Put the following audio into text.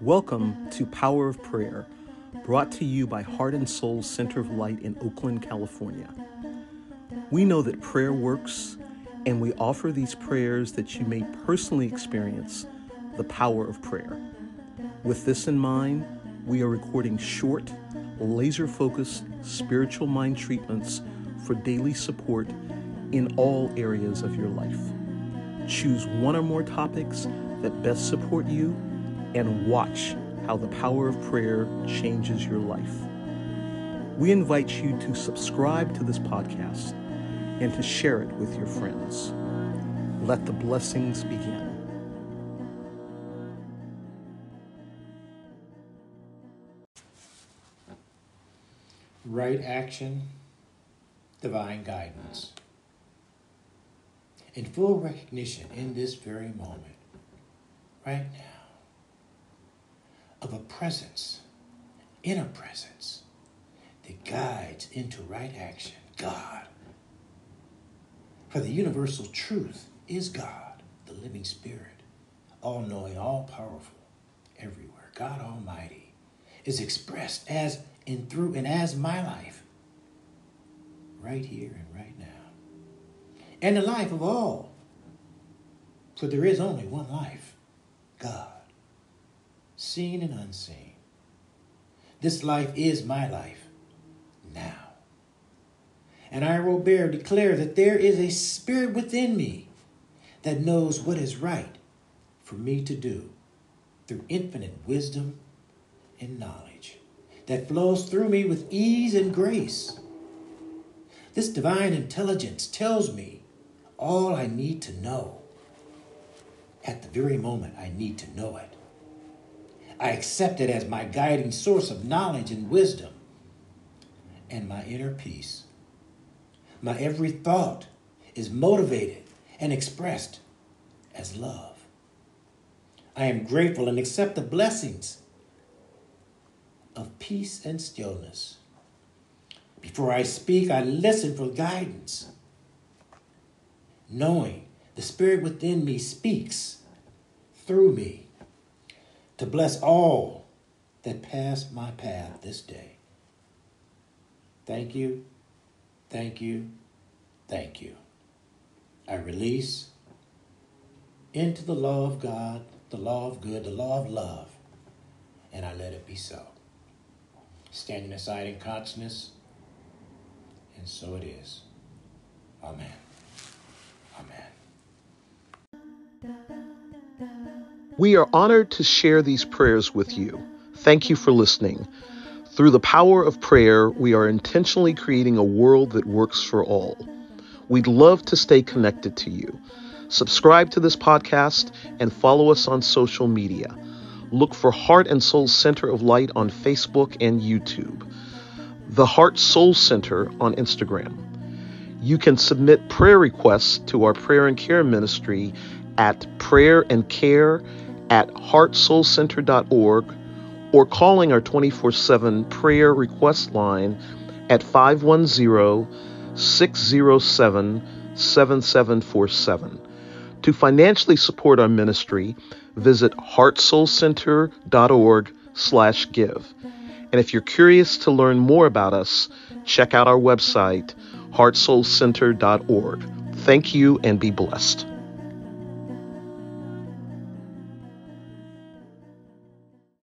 Welcome to Power of Prayer, brought to you by Heart and Soul Center of Light in Oakland, California. We know that prayer works, and we offer these prayers that you may personally experience the power of prayer. With this in mind, we are recording short, laser focused spiritual mind treatments for daily support in all areas of your life. Choose one or more topics that best support you and watch how the power of prayer changes your life. We invite you to subscribe to this podcast and to share it with your friends. Let the blessings begin. Right action, divine guidance. In full recognition in this very moment, right now, of a presence, inner presence, that guides into right action, God. For the universal truth is God, the living spirit, all knowing, all powerful, everywhere. God Almighty is expressed as and through and as my life, right here and right now, and the life of all. For there is only one life God seen and unseen. This life is my life now. And I, Robert, declare that there is a spirit within me that knows what is right for me to do through infinite wisdom and knowledge that flows through me with ease and grace. This divine intelligence tells me all I need to know at the very moment I need to know it. I accept it as my guiding source of knowledge and wisdom and my inner peace. My every thought is motivated and expressed as love. I am grateful and accept the blessings of peace and stillness. Before I speak, I listen for guidance, knowing the Spirit within me speaks through me to bless all that pass my path this day. Thank you, thank you, thank you. I release into the law of God, the law of good, the law of love, and I let it be so. Standing aside in consciousness, and so it is. Amen. We are honored to share these prayers with you. Thank you for listening. Through the power of prayer, we are intentionally creating a world that works for all. We'd love to stay connected to you. Subscribe to this podcast and follow us on social media. Look for Heart and Soul Center of Light on Facebook and YouTube. The Heart Soul Center on Instagram. You can submit prayer requests to our prayer and care ministry at prayer and care at heartsoulcenter.org or calling our 24 7 prayer request line at 510 607 7747. To financially support our ministry, visit heartsoulcenter.org slash give. And if you're curious to learn more about us, check out our website, heartsoulcenter.org. Thank you and be blessed.